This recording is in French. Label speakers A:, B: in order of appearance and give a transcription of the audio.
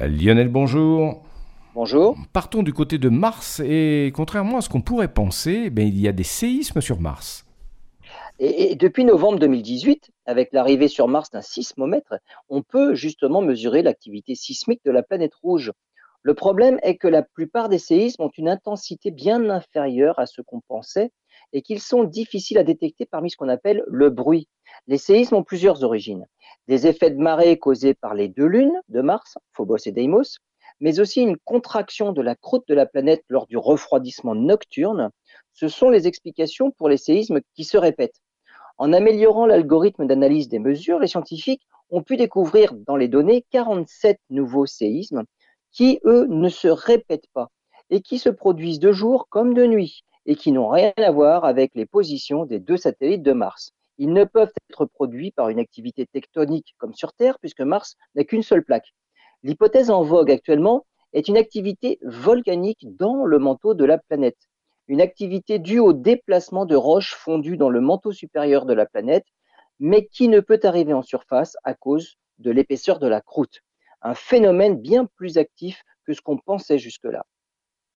A: Euh, Lionel, bonjour.
B: Bonjour.
A: Partons du côté de Mars et contrairement à ce qu'on pourrait penser, ben, il y a des séismes sur Mars.
B: Et, depuis novembre 2018, avec l'arrivée sur Mars d'un sismomètre, on peut justement mesurer l'activité sismique de la planète rouge. Le problème est que la plupart des séismes ont une intensité bien inférieure à ce qu'on pensait et qu'ils sont difficiles à détecter parmi ce qu'on appelle le bruit. Les séismes ont plusieurs origines. Des effets de marée causés par les deux lunes de Mars, Phobos et Deimos, mais aussi une contraction de la croûte de la planète lors du refroidissement nocturne. Ce sont les explications pour les séismes qui se répètent. En améliorant l'algorithme d'analyse des mesures, les scientifiques ont pu découvrir dans les données 47 nouveaux séismes qui, eux, ne se répètent pas et qui se produisent de jour comme de nuit et qui n'ont rien à voir avec les positions des deux satellites de Mars. Ils ne peuvent être produits par une activité tectonique comme sur Terre, puisque Mars n'a qu'une seule plaque. L'hypothèse en vogue actuellement est une activité volcanique dans le manteau de la planète. Une activité due au déplacement de roches fondues dans le manteau supérieur de la planète, mais qui ne peut arriver en surface à cause de l'épaisseur de la croûte. Un phénomène bien plus actif que ce qu'on pensait jusque-là.